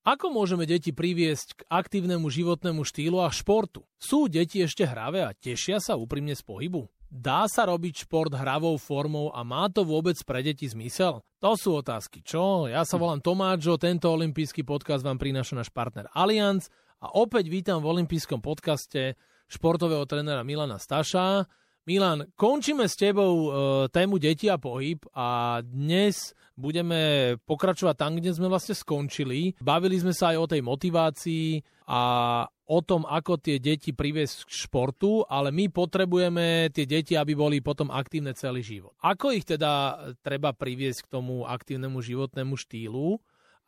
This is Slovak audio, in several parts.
Ako môžeme deti priviesť k aktívnemu životnému štýlu a športu? Sú deti ešte hravé a tešia sa úprimne z pohybu? Dá sa robiť šport hravou formou a má to vôbec pre deti zmysel? To sú otázky, čo? Ja sa volám Tomáčo, tento olimpijský podcast vám prináša náš partner Allianz a opäť vítam v olympijskom podcaste športového trénera Milana Staša. Milan, končíme s tebou e, tému deti a pohyb a dnes budeme pokračovať tam, kde sme vlastne skončili. Bavili sme sa aj o tej motivácii a o tom, ako tie deti priviesť k športu, ale my potrebujeme tie deti, aby boli potom aktívne celý život. Ako ich teda treba priviesť k tomu aktívnemu životnému štýlu?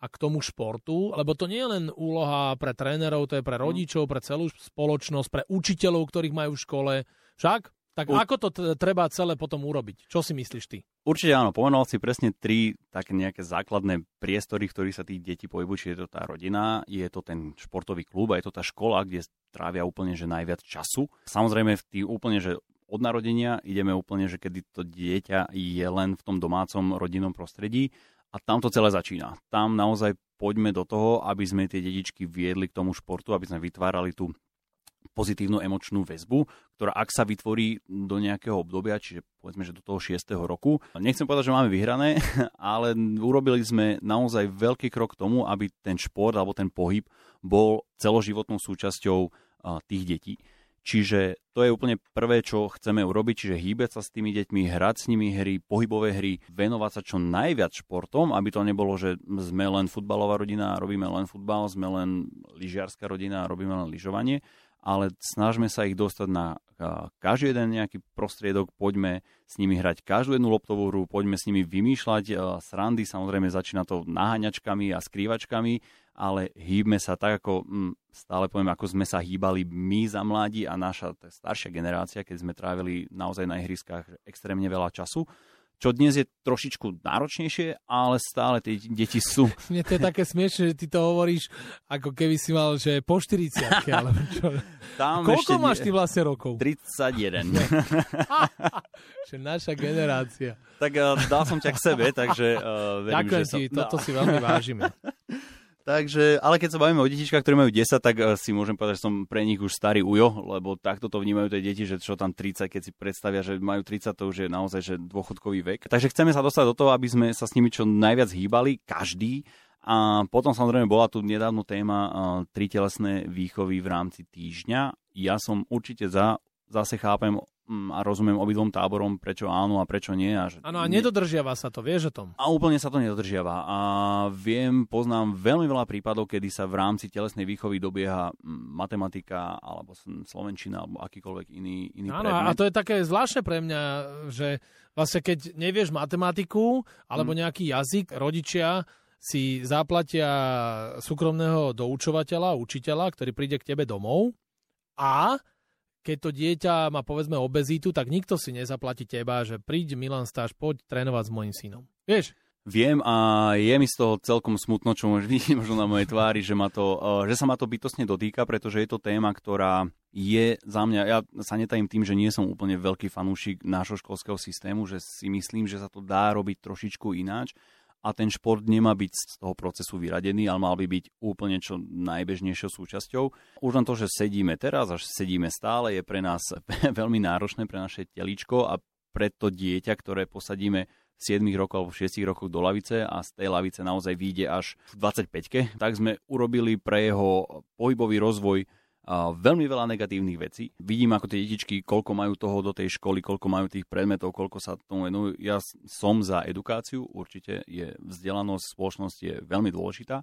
a k tomu športu, lebo to nie je len úloha pre trénerov, to je pre rodičov, pre celú spoločnosť, pre učiteľov, ktorých majú v škole. Však? Tak U... ako to t- treba celé potom urobiť? Čo si myslíš ty? Určite áno, pomenoval si presne tri také nejaké základné priestory, v ktorých sa tých detí pohybujú, či je to tá rodina, je to ten športový klub a je to tá škola, kde trávia úplne že najviac času. Samozrejme v tých úplne, že od narodenia ideme úplne, že kedy to dieťa je len v tom domácom rodinnom prostredí a tam to celé začína. Tam naozaj poďme do toho, aby sme tie dedičky viedli k tomu športu, aby sme vytvárali tú pozitívnu emočnú väzbu, ktorá ak sa vytvorí do nejakého obdobia, čiže povedzme, že do toho 6. roku, nechcem povedať, že máme vyhrané, ale urobili sme naozaj veľký krok k tomu, aby ten šport alebo ten pohyb bol celoživotnou súčasťou tých detí. Čiže to je úplne prvé, čo chceme urobiť, čiže hýbať sa s tými deťmi, hrať s nimi hry, pohybové hry, venovať sa čo najviac športom, aby to nebolo, že sme len futbalová rodina a robíme len futbal, sme len lyžiarská rodina a robíme len lyžovanie, ale snažme sa ich dostať na každý jeden nejaký prostriedok, poďme s nimi hrať každú jednu loptovú hru, poďme s nimi vymýšľať srandy, samozrejme začína to naháňačkami a skrývačkami, ale hýbme sa tak, ako hm, stále poviem, ako sme sa hýbali my za mladí a naša staršia generácia, keď sme trávili naozaj na ihriskách extrémne veľa času čo dnes je trošičku náročnejšie, ale stále tie deti sú. Mne to je také smiešne, že ty to hovoríš, ako keby si mal, že po 40 alebo čo. Tam Koľko máš ty vlastne rokov? 31. že naša generácia. Tak uh, dal som ťa k sebe, takže uh, verím, Ďakujem že ti, som... toto no. si veľmi vážime. Takže, ale keď sa bavíme o detičkách, ktorí majú 10, tak eh, si môžem povedať, že som pre nich už starý ujo, lebo takto to vnímajú tie deti, že čo tam 30, keď si predstavia, že majú 30, to už je naozaj že dôchodkový vek. Takže chceme sa dostať do toho, aby sme sa s nimi čo najviac hýbali, každý. A potom samozrejme bola tu nedávno téma uh, tri telesné výchovy v rámci týždňa. Ja som určite za, zase chápem a rozumiem obidvom táborom, prečo áno a prečo nie. Áno, a nedodržiava sa to, vieš o tom? A úplne sa to nedodržiava. A viem, poznám veľmi veľa prípadov, kedy sa v rámci telesnej výchovy dobieha mm, matematika alebo slovenčina alebo akýkoľvek iný, iný Áno, predmet. a to je také zvláštne pre mňa, že vlastne keď nevieš matematiku alebo hmm. nejaký jazyk, rodičia si zaplatia súkromného doučovateľa, učiteľa, ktorý príde k tebe domov a keď to dieťa má povedzme obezitu, tak nikto si nezaplatí teba, že príď Milan Stáž, poď trénovať s mojim synom. Vieš? Viem a je mi z toho celkom smutno, čo môžeš vidieť možno na mojej tvári, že, ma to, e, že sa ma to bytostne dotýka, pretože je to téma, ktorá je za mňa, ja sa netajím tým, že nie som úplne veľký fanúšik nášho školského systému, že si myslím, že sa to dá robiť trošičku ináč a ten šport nemá byť z toho procesu vyradený, ale mal by byť úplne čo najbežnejšou súčasťou. Už len to, že sedíme teraz a sedíme stále, je pre nás veľmi náročné pre naše teličko a pre to dieťa, ktoré posadíme v 7 rokoch alebo v 6 rokoch do lavice a z tej lavice naozaj vyjde až v 25 tak sme urobili pre jeho pohybový rozvoj veľmi veľa negatívnych vecí. Vidím, ako tie detičky, koľko majú toho do tej školy, koľko majú tých predmetov, koľko sa tomu venujú. Ja som za edukáciu, určite je vzdelanosť spoločnosti je veľmi dôležitá,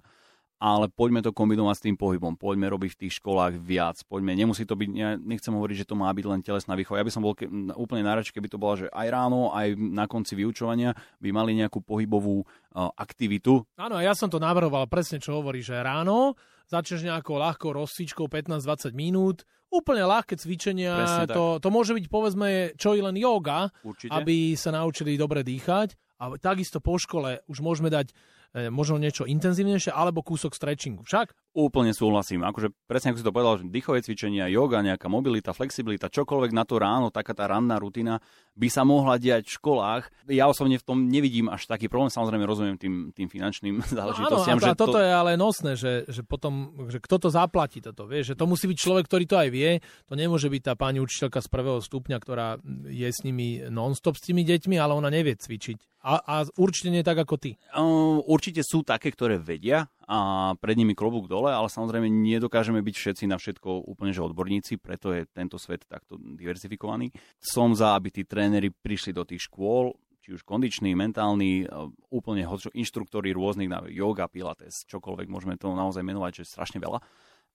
ale poďme to kombinovať s tým pohybom, poďme robiť v tých školách viac, poďme, nemusí to byť, ja nechcem hovoriť, že to má byť len telesná výchova, ja by som bol ke, úplne najradšej, keby to bola, že aj ráno, aj na konci vyučovania by mali nejakú pohybovú uh, aktivitu. Áno, ja som to navrhoval presne, čo hovorí, že ráno začneš nejakou ľahkou rozcvičkou 15-20 minút, úplne ľahké cvičenia, to, to môže byť povedzme čo i len yoga, Určite. aby sa naučili dobre dýchať. A takisto po škole už môžeme dať možno niečo intenzívnejšie, alebo kúsok stretchingu. Však? Úplne súhlasím. Akože presne ako si to povedal, že dýchové cvičenia, yoga, nejaká mobilita, flexibilita, čokoľvek na to ráno, taká tá ranná rutina by sa mohla diať v školách. Ja osobne v tom nevidím až taký problém, samozrejme rozumiem tým, tým finančným záležitostiam. No, áno, a to, toto to je ale nosné, že, že potom, že kto to zaplatí toto, vieš, že to musí byť človek, ktorý to aj vie, to nemôže byť tá pani učiteľka z prvého stupňa, ktorá je s nimi non-stop s tými deťmi, ale ona nevie cvičiť. A, a určite nie tak ako ty. Uh, určite sú také, ktoré vedia a pred nimi klobúk dole, ale samozrejme nedokážeme byť všetci na všetko úplne že odborníci, preto je tento svet takto diverzifikovaný. Som za, aby tí tréneri prišli do tých škôl, či už kondičný, mentálny, úplne inštruktory rôznych na yoga, pilates, čokoľvek, môžeme to naozaj menovať, že strašne veľa.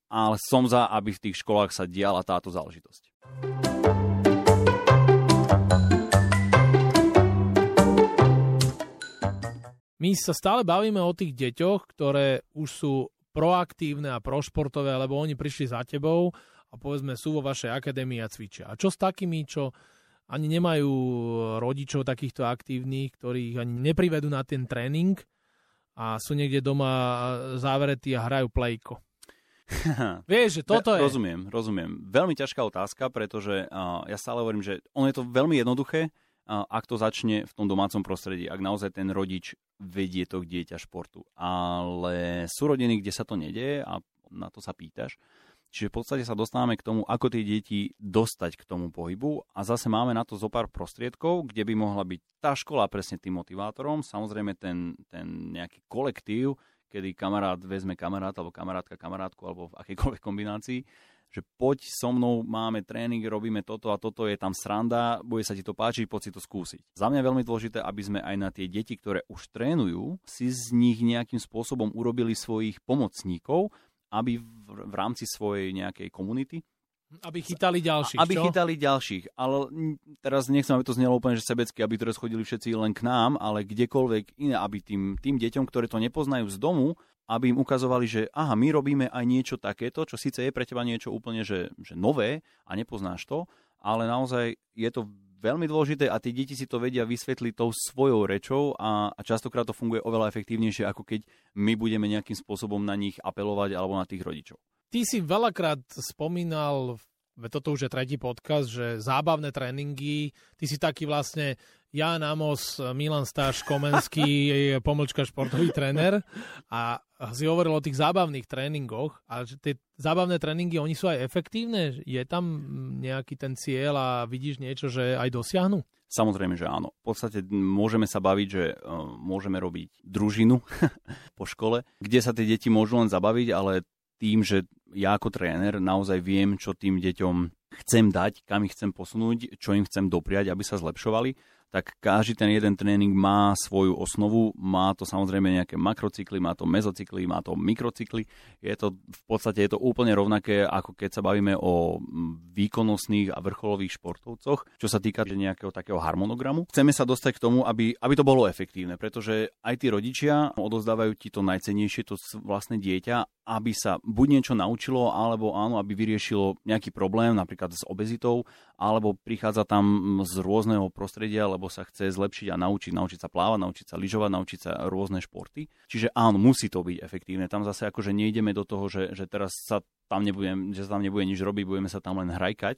Ale som za, aby v tých školách sa diala táto záležitosť. My sa stále bavíme o tých deťoch, ktoré už sú proaktívne a prošportové, lebo oni prišli za tebou a povedzme sú vo vašej akadémii a cvičia. A čo s takými, čo ani nemajú rodičov takýchto aktívnych, ktorí ich ani neprivedú na ten tréning a sú niekde doma záveretí a hrajú plejko? Vieš, že toto je... Rozumiem, rozumiem. Veľmi ťažká otázka, pretože uh, ja stále hovorím, že ono je to veľmi jednoduché, ak to začne v tom domácom prostredí, ak naozaj ten rodič vedie to dieťa športu. Ale sú rodiny, kde sa to nedieje a na to sa pýtaš. Čiže v podstate sa dostávame k tomu, ako tie deti dostať k tomu pohybu a zase máme na to zo pár prostriedkov, kde by mohla byť tá škola presne tým motivátorom, samozrejme ten, ten nejaký kolektív, kedy kamarát vezme kamaráta alebo kamarátka kamarátku alebo v akejkoľvek kombinácii že poď so mnou, máme tréning, robíme toto a toto, je tam sranda, bude sa ti to páčiť, poď si to skúsiť. Za mňa je veľmi dôležité, aby sme aj na tie deti, ktoré už trénujú, si z nich nejakým spôsobom urobili svojich pomocníkov, aby v, v rámci svojej nejakej komunity aby chytali ďalších, Aby čo? chytali ďalších, ale teraz nechcem, aby to znelo úplne že sebecky, aby teraz chodili všetci len k nám, ale kdekoľvek iné, aby tým, tým deťom, ktoré to nepoznajú z domu, aby im ukazovali, že aha, my robíme aj niečo takéto, čo síce je pre teba niečo úplne že, že nové a nepoznáš to, ale naozaj je to veľmi dôležité a tie deti si to vedia vysvetliť tou svojou rečou a, a častokrát to funguje oveľa efektívnejšie, ako keď my budeme nejakým spôsobom na nich apelovať alebo na tých rodičov. Ty si veľakrát spomínal, toto už je tretí podcast, že zábavné tréningy, ty si taký vlastne Jan Amos, Milan Stáš, Komenský, pomlčka športový tréner a si hovoril o tých zábavných tréningoch a že tie zábavné tréningy, oni sú aj efektívne? Je tam nejaký ten cieľ a vidíš niečo, že aj dosiahnu? Samozrejme, že áno. V podstate môžeme sa baviť, že uh, môžeme robiť družinu po škole, kde sa tie deti môžu len zabaviť, ale tým, že ja ako tréner naozaj viem, čo tým deťom chcem dať, kam ich chcem posunúť, čo im chcem dopriať, aby sa zlepšovali, tak každý ten jeden tréning má svoju osnovu, má to samozrejme nejaké makrocykly, má to mezocykly, má to mikrocykly. Je to v podstate je to úplne rovnaké, ako keď sa bavíme o výkonnostných a vrcholových športovcoch, čo sa týka nejakého takého harmonogramu. Chceme sa dostať k tomu, aby, aby to bolo efektívne, pretože aj tí rodičia odozdávajú ti to najcenejšie, to vlastné dieťa aby sa buď niečo naučilo, alebo áno, aby vyriešilo nejaký problém, napríklad s obezitou, alebo prichádza tam z rôzneho prostredia, lebo sa chce zlepšiť a naučiť, naučiť sa plávať, naučiť sa lyžovať, naučiť sa rôzne športy. Čiže áno, musí to byť efektívne. Tam zase akože nejdeme do toho, že, že teraz sa tam nebudem, že sa tam nebude nič robiť, budeme sa tam len hrajkať.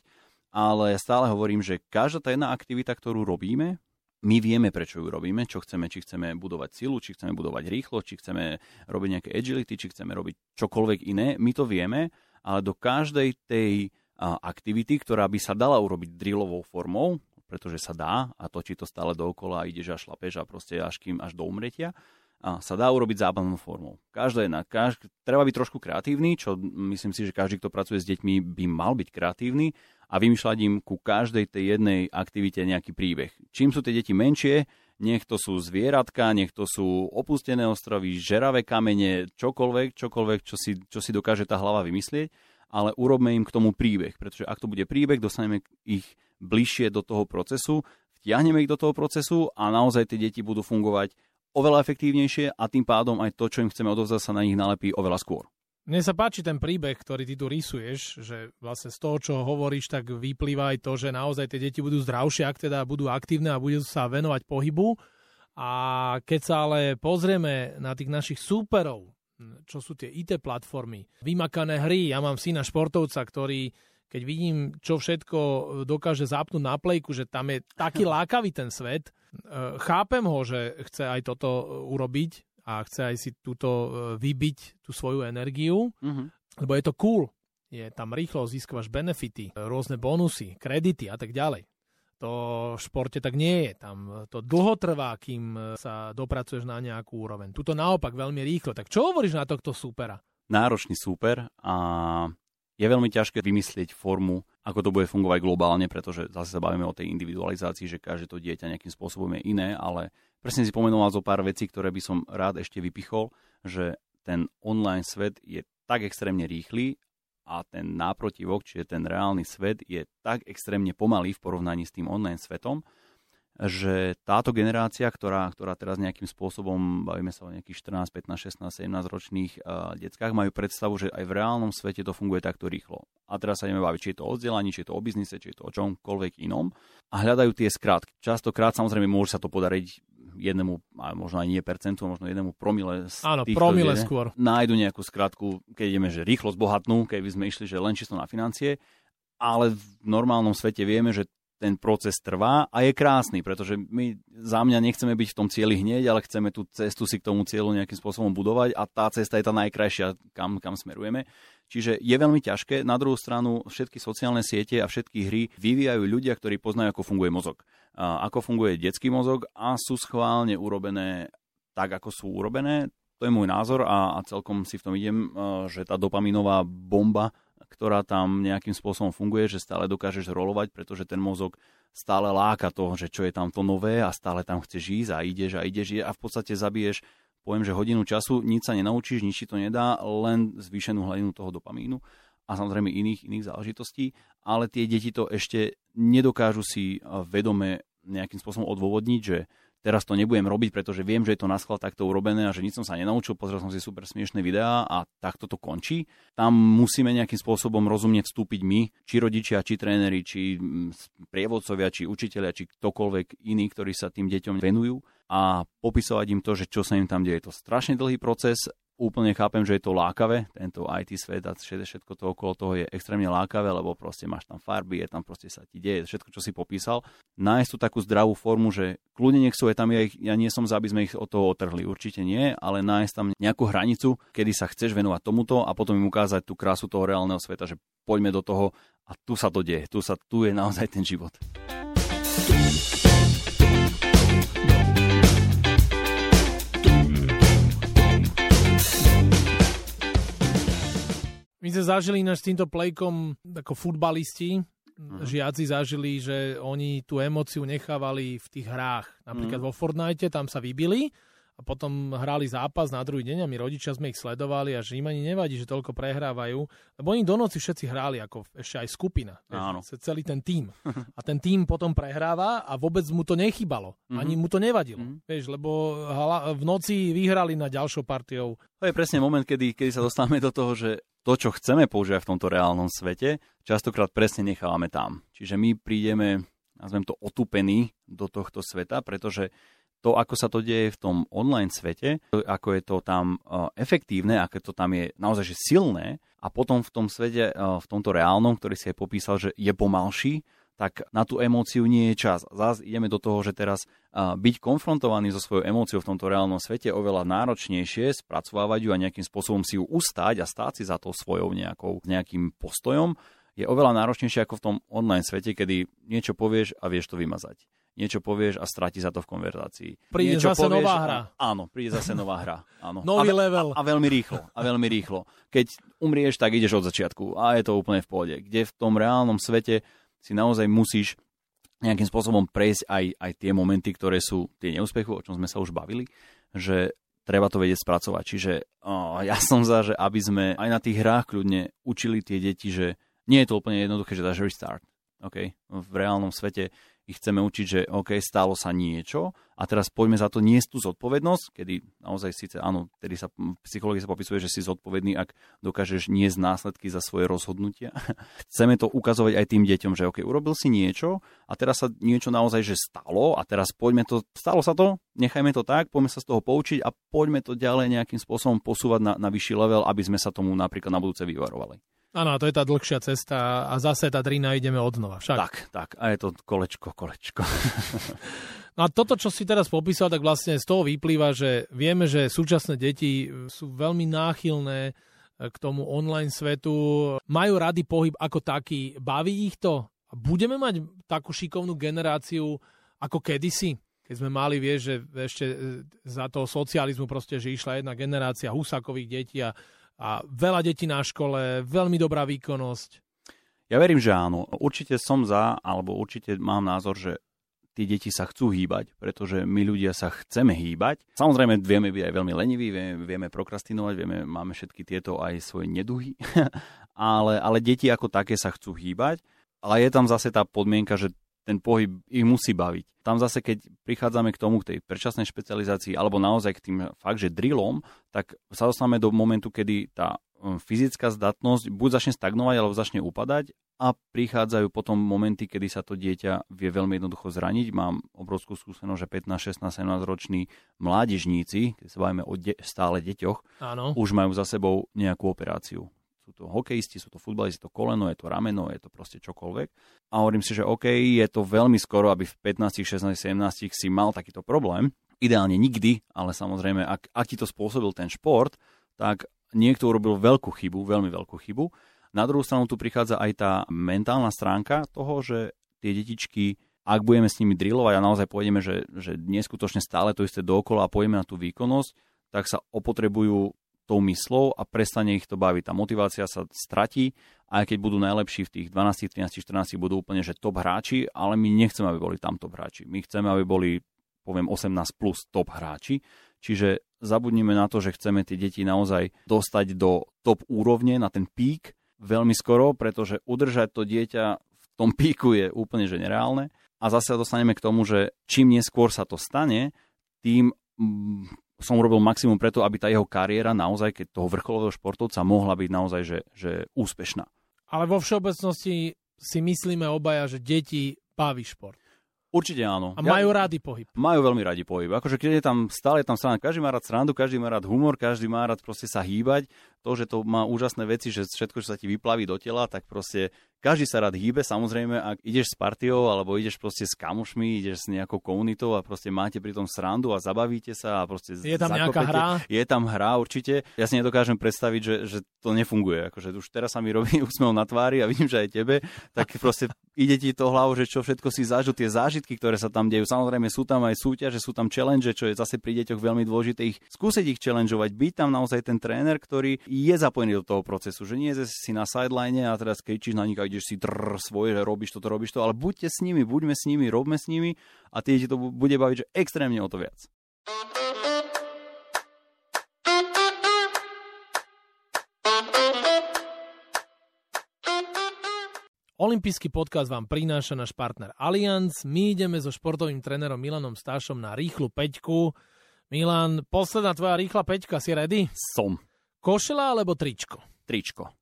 Ale stále hovorím, že každá tá jedna aktivita, ktorú robíme, my vieme, prečo ju robíme, čo chceme, či chceme budovať silu, či chceme budovať rýchlo, či chceme robiť nejaké agility, či chceme robiť čokoľvek iné. My to vieme, ale do každej tej aktivity, ktorá by sa dala urobiť drillovou formou, pretože sa dá a točí to stále dookola a ideš a šlapeš a proste až kým až do umretia, a sa dá urobiť zábavnou formou. Každá jedna, každ- treba byť trošku kreatívny, čo myslím si, že každý, kto pracuje s deťmi, by mal byť kreatívny a vymýšľať im ku každej tej jednej aktivite nejaký príbeh. Čím sú tie deti menšie, nech to sú zvieratka, nech to sú opustené ostrovy, žeravé kamene, čokoľvek, čokoľvek, čo si, čo si dokáže tá hlava vymyslieť, ale urobme im k tomu príbeh, pretože ak to bude príbeh, dostaneme ich bližšie do toho procesu, vtiahneme ich do toho procesu a naozaj tie deti budú fungovať oveľa efektívnejšie a tým pádom aj to, čo im chceme odovzdať, sa na nich nalepí oveľa skôr. Mne sa páči ten príbeh, ktorý ty tu rysuješ, že vlastne z toho, čo hovoríš, tak vyplýva aj to, že naozaj tie deti budú zdravšie, ak teda budú aktívne a budú sa venovať pohybu. A keď sa ale pozrieme na tých našich súperov, čo sú tie IT platformy, vymakané hry. Ja mám syna športovca, ktorý keď vidím, čo všetko dokáže zapnúť na plejku, že tam je taký lákavý ten svet, e, chápem ho, že chce aj toto urobiť a chce aj si túto e, vybiť tú svoju energiu, uh-huh. lebo je to cool. Je tam rýchlo, získavaš benefity, rôzne bonusy, kredity a tak ďalej. To v športe tak nie je. Tam to dlho trvá, kým sa dopracuješ na nejakú úroveň. Tuto naopak veľmi rýchlo. Tak čo hovoríš na tohto súpera? Náročný súper a je veľmi ťažké vymyslieť formu, ako to bude fungovať globálne, pretože zase sa bavíme o tej individualizácii, že každé to dieťa nejakým spôsobom je iné, ale presne si spomenul zo pár vecí, ktoré by som rád ešte vypichol, že ten online svet je tak extrémne rýchly a ten náprotivok, čiže ten reálny svet je tak extrémne pomalý v porovnaní s tým online svetom, že táto generácia, ktorá, ktorá teraz nejakým spôsobom, bavíme sa o nejakých 14, 15, 16, 17 ročných uh, deckách, majú predstavu, že aj v reálnom svete to funguje takto rýchlo. A teraz sa ideme baviť, či je to o vzdelaní, či je to o biznise, či je to o čomkoľvek inom. A hľadajú tie skrátky. Častokrát samozrejme môže sa to podariť jednému, a možno aj nie percentu, možno jednému promile z Áno, týchto, promile skôr. Nájdu nejakú skratku, keď ideme, že rýchlo zbohatnú, keby sme išli, že len čisto na financie, ale v normálnom svete vieme, že ten proces trvá a je krásny, pretože my za mňa nechceme byť v tom cieli hneď, ale chceme tú cestu si k tomu cieľu nejakým spôsobom budovať a tá cesta je tá najkrajšia, kam, kam smerujeme. Čiže je veľmi ťažké. Na druhú stranu všetky sociálne siete a všetky hry vyvíjajú ľudia, ktorí poznajú, ako funguje mozog. A ako funguje detský mozog a sú schválne urobené tak, ako sú urobené. To je môj názor a, a celkom si v tom idem, že tá dopaminová bomba ktorá tam nejakým spôsobom funguje, že stále dokážeš rolovať, pretože ten mozog stále láka to, že čo je tam to nové a stále tam chceš ísť a ideš a ideš. A v podstate zabiješ, poviem, že hodinu času, nič sa nenaučíš, nič ti to nedá, len zvýšenú hladinu toho dopamínu a samozrejme iných, iných záležitostí, ale tie deti to ešte nedokážu si vedome nejakým spôsobom odôvodniť, že teraz to nebudem robiť, pretože viem, že je to na schvál takto urobené a že nič som sa nenaučil, pozrel som si super smiešné videá a takto to končí. Tam musíme nejakým spôsobom rozumne vstúpiť my, či rodičia, či tréneri, či mm, prievodcovia, či učiteľia, či ktokoľvek iný, ktorí sa tým deťom venujú a popisovať im to, že čo sa im tam deje. Je to strašne dlhý proces úplne chápem, že je to lákavé, tento IT svet a všetko to okolo toho je extrémne lákavé, lebo proste máš tam farby, je tam proste sa ti deje, všetko, čo si popísal. Nájsť tú takú zdravú formu, že kľudne nech sú aj tam, ja, ich, ja nie som za, aby sme ich od toho otrhli, určite nie, ale nájsť tam nejakú hranicu, kedy sa chceš venovať tomuto a potom im ukázať tú krásu toho reálneho sveta, že poďme do toho a tu sa to deje, tu, sa, tu je naozaj ten život. My sme zažili ináč s týmto plejkom ako futbalisti, uh-huh. žiaci zažili, že oni tú emociu nechávali v tých hrách. Napríklad uh-huh. vo Fortnite tam sa vybili a potom hrali zápas na druhý deň a my rodičia sme ich sledovali a že im ani nevadí, že toľko prehrávajú, lebo oni do noci všetci hrali ako ešte aj skupina. Áno. Celý ten tím. A ten tím potom prehráva a vôbec mu to nechybalo. Mm-hmm. Ani mu to nevadilo. Mm-hmm. Vieš, lebo v noci vyhrali na ďalšou partiou. To je presne moment, kedy, kedy sa dostávame do toho, že to, čo chceme používať v tomto reálnom svete, častokrát presne nechávame tam. Čiže my prídeme, nazvem to, otupení do tohto sveta, pretože to, ako sa to deje v tom online svete, ako je to tam uh, efektívne, ako to tam je naozaj že silné a potom v tom svete, uh, v tomto reálnom, ktorý si aj popísal, že je pomalší, tak na tú emóciu nie je čas. Zás ideme do toho, že teraz byť konfrontovaný so svojou emóciou v tomto reálnom svete je oveľa náročnejšie, spracovávať ju a nejakým spôsobom si ju ustať a stáť si za to svojou nejakou, nejakým postojom, je oveľa náročnejšie ako v tom online svete, kedy niečo povieš a vieš to vymazať niečo povieš a stratí sa to v konverzácii. Príde niečo zase povieš, nová hra. A, áno, príde zase nová hra. Áno. Nový a, level. A, a veľmi rýchlo. A veľmi rýchlo. Keď umrieš, tak ideš od začiatku a je to úplne v pohode. Kde v tom reálnom svete si naozaj musíš nejakým spôsobom prejsť aj, aj tie momenty, ktoré sú tie neúspechy, o čom sme sa už bavili, že treba to vedieť spracovať. Čiže oh, ja som za, že aby sme aj na tých hrách kľudne učili tie deti, že nie je to úplne jednoduché, že dáš restart. Okay? V reálnom svete ich chceme učiť, že OK, stalo sa niečo a teraz poďme za to niesť tú zodpovednosť, kedy naozaj síce áno, tedy sa v sa popisuje, že si zodpovedný, ak dokážeš niesť následky za svoje rozhodnutia. chceme to ukazovať aj tým deťom, že OK, urobil si niečo a teraz sa niečo naozaj že stalo a teraz poďme to, stalo sa to, nechajme to tak, poďme sa z toho poučiť a poďme to ďalej nejakým spôsobom posúvať na, na vyšší level, aby sme sa tomu napríklad na budúce vyvarovali. Áno, to je tá dlhšia cesta a zase tá drina ideme odnova. Však. Tak, tak. A je to kolečko, kolečko. no a toto, čo si teraz popísal, tak vlastne z toho vyplýva, že vieme, že súčasné deti sú veľmi náchylné e, k tomu online svetu. Majú rady pohyb ako taký. Baví ich to? Budeme mať takú šikovnú generáciu ako kedysi? Keď sme mali, vieš, že ešte e, za toho socializmu proste, že išla jedna generácia husákových detí a a veľa detí na škole, veľmi dobrá výkonnosť. Ja verím, že áno. Určite som za, alebo určite mám názor, že tí deti sa chcú hýbať, pretože my ľudia sa chceme hýbať. Samozrejme, vieme byť aj veľmi leniví, vieme, vieme prokrastinovať, vieme, máme všetky tieto aj svoje neduhy, ale, ale deti ako také sa chcú hýbať. Ale je tam zase tá podmienka, že ten pohyb ich musí baviť. Tam zase, keď prichádzame k tomu, k tej predčasnej špecializácii, alebo naozaj k tým fakt, že drillom, tak sa dostaneme do momentu, kedy tá um, fyzická zdatnosť buď začne stagnovať, alebo začne upadať a prichádzajú potom momenty, kedy sa to dieťa vie veľmi jednoducho zraniť. Mám obrovskú skúsenosť, že 15, 16, 17 roční mládežníci, keď sa bavíme o de- stále deťoch, Áno. už majú za sebou nejakú operáciu sú to hokejisti, sú to futbalisti, to koleno, je to rameno, je to proste čokoľvek. A hovorím si, že OK, je to veľmi skoro, aby v 15, 16, 17 si mal takýto problém. Ideálne nikdy, ale samozrejme, ak, ak ti to spôsobil ten šport, tak niekto urobil veľkú chybu, veľmi veľkú chybu. Na druhú stranu tu prichádza aj tá mentálna stránka toho, že tie detičky ak budeme s nimi drillovať a naozaj pôjdeme, že, že neskutočne stále to isté dookola a pôjdeme na tú výkonnosť, tak sa opotrebujú tou myslou a prestane ich to baviť. Tá motivácia sa stratí, aj keď budú najlepší v tých 12, 13, 14 budú úplne že top hráči, ale my nechceme, aby boli tam top hráči. My chceme, aby boli poviem 18 plus top hráči. Čiže zabudnime na to, že chceme tie deti naozaj dostať do top úrovne, na ten pík veľmi skoro, pretože udržať to dieťa v tom píku je úplne že nereálne. A zase dostaneme k tomu, že čím neskôr sa to stane, tým som urobil maximum preto, aby tá jeho kariéra naozaj, keď toho vrcholového športovca mohla byť naozaj že, že úspešná. Ale vo všeobecnosti si myslíme obaja, že deti baví šport. Určite áno. A majú ja, rádi pohyb. Majú veľmi radi pohyb. Akože keď je tam stále je tam strana, každý má rád srandu, každý má rád humor, každý má rád proste sa hýbať. To, že to má úžasné veci, že všetko, čo sa ti vyplaví do tela, tak proste každý sa rád hýbe, samozrejme, ak ideš s partiou alebo ideš proste s kamušmi, ideš s nejakou komunitou a proste máte pri tom srandu a zabavíte sa a proste Je tam zakopete. nejaká hra? Je tam hra určite. Ja si nedokážem predstaviť, že, že to nefunguje. Akože už teraz sa mi robí úsmev na tvári a vidím, že aj tebe, tak proste ide ti to hlavu, že čo všetko si zažil, tie zážitky, ktoré sa tam dejú. Samozrejme sú tam aj súťaže, sú tam challenge, čo je zase pri deťoch veľmi dôležité ich skúsiť ich challengeovať, byť tam naozaj ten tréner, ktorý je zapojený do toho procesu, že nie je si na sideline a teraz kričíš na nich ideš si trr svoje, že robíš toto, robíš to, ale buďte s nimi, buďme s nimi, robme s nimi a tie to bude baviť, že extrémne o to viac. Olympijský podcast vám prináša náš partner Allianz. My ideme so športovým trénerom Milanom Stášom na rýchlu peťku. Milan, posledná tvoja rýchla peťka, si ready? Som. Košela alebo tričko? Tričko.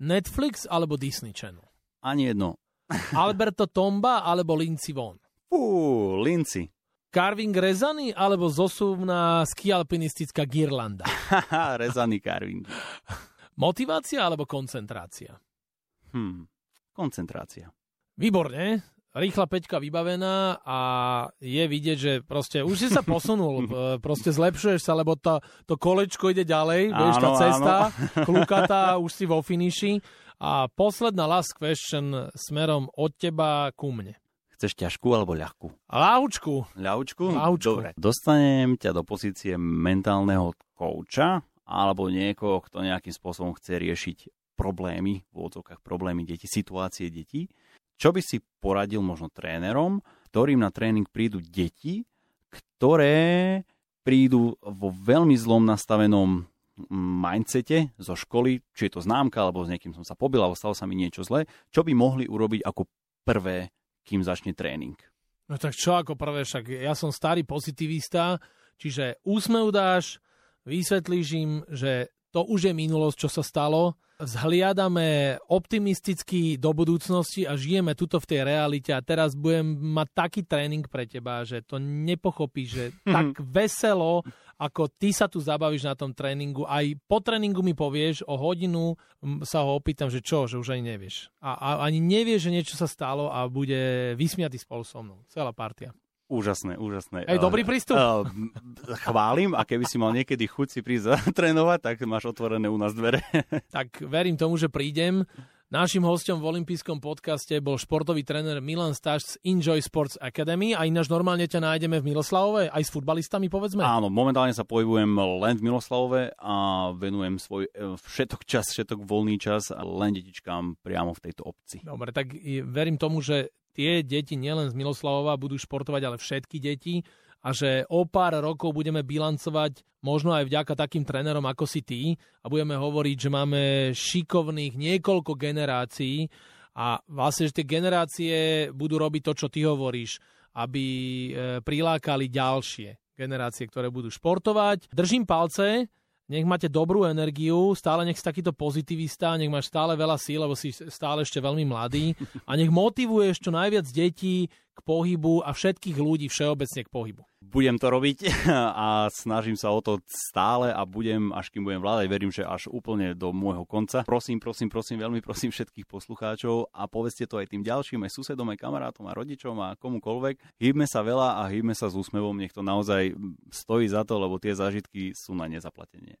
Netflix alebo Disney Channel? Ani jedno. Alberto Tomba alebo Lindsey Vonn? Fú, Lindsay. Carving rezaný alebo zosuvná skialpinistická girlanda? rezaný carving. Motivácia alebo koncentrácia? Hm, koncentrácia. Výborne. Rýchla peťka vybavená a je vidieť, že proste už si sa posunul, proste zlepšuješ sa, lebo to, to kolečko ide ďalej, áno, vieš, tá cesta, klukatá, už si vo finiši. A posledná last question smerom od teba ku mne. Chceš ťažkú alebo ľahkú? Ľahúčku. Ľahúčku? Ľahúčku. Dobre. Dostanem ťa do pozície mentálneho kouča alebo niekoho, kto nejakým spôsobom chce riešiť problémy, v odzokách problémy detí, situácie detí. Čo by si poradil možno trénerom, ktorým na tréning prídu deti, ktoré prídu vo veľmi zlom nastavenom mindsete zo školy, či je to známka, alebo s niekým som sa pobil, alebo stalo sa mi niečo zlé, čo by mohli urobiť ako prvé, kým začne tréning? No tak čo ako prvé, však ja som starý pozitivista, čiže úsmev dáš, vysvetlíš im, že to už je minulosť, čo sa stalo, zhliadame optimisticky do budúcnosti a žijeme tuto v tej realite a teraz budem mať taký tréning pre teba, že to nepochopíš, že hmm. tak veselo, ako ty sa tu zabavíš na tom tréningu, aj po tréningu mi povieš, o hodinu sa ho opýtam, že čo, že už ani nevieš. A, a ani nevieš, že niečo sa stalo a bude vysmiatý spolu so mnou. Celá partia. Úžasné, úžasné. Ej, dobrý prístup. Uh, chválim a keby si mal niekedy chuť si prísť trénovať, tak máš otvorené u nás dvere. tak verím tomu, že prídem. Našim hostom v olympijskom podcaste bol športový tréner Milan Staš z Enjoy Sports Academy a ináč normálne ťa nájdeme v Miloslavove aj s futbalistami, povedzme. Áno, momentálne sa pohybujem len v Miloslavove a venujem svoj e, všetok čas, všetok voľný čas len detičkám priamo v tejto obci. Dobre, tak verím tomu, že tie deti nielen z Miloslavova budú športovať, ale všetky deti a že o pár rokov budeme bilancovať možno aj vďaka takým trénerom ako si ty a budeme hovoriť, že máme šikovných niekoľko generácií a vlastne, že tie generácie budú robiť to, čo ty hovoríš, aby e, prilákali ďalšie generácie, ktoré budú športovať. Držím palce, nech máte dobrú energiu, stále nech si takýto pozitivista, nech máš stále veľa síl, lebo si stále ešte veľmi mladý. A nech motivuješ čo najviac detí k pohybu a všetkých ľudí všeobecne k pohybu. Budem to robiť a snažím sa o to stále a budem, až kým budem vládať, verím, že až úplne do môjho konca. Prosím, prosím, prosím, veľmi prosím všetkých poslucháčov a povedzte to aj tým ďalším, aj susedom, aj kamarátom a rodičom a komukoľvek. Hýbme sa veľa a hýbme sa s úsmevom, nech to naozaj stojí za to, lebo tie zážitky sú na nezaplatenie.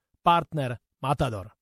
partner Matador.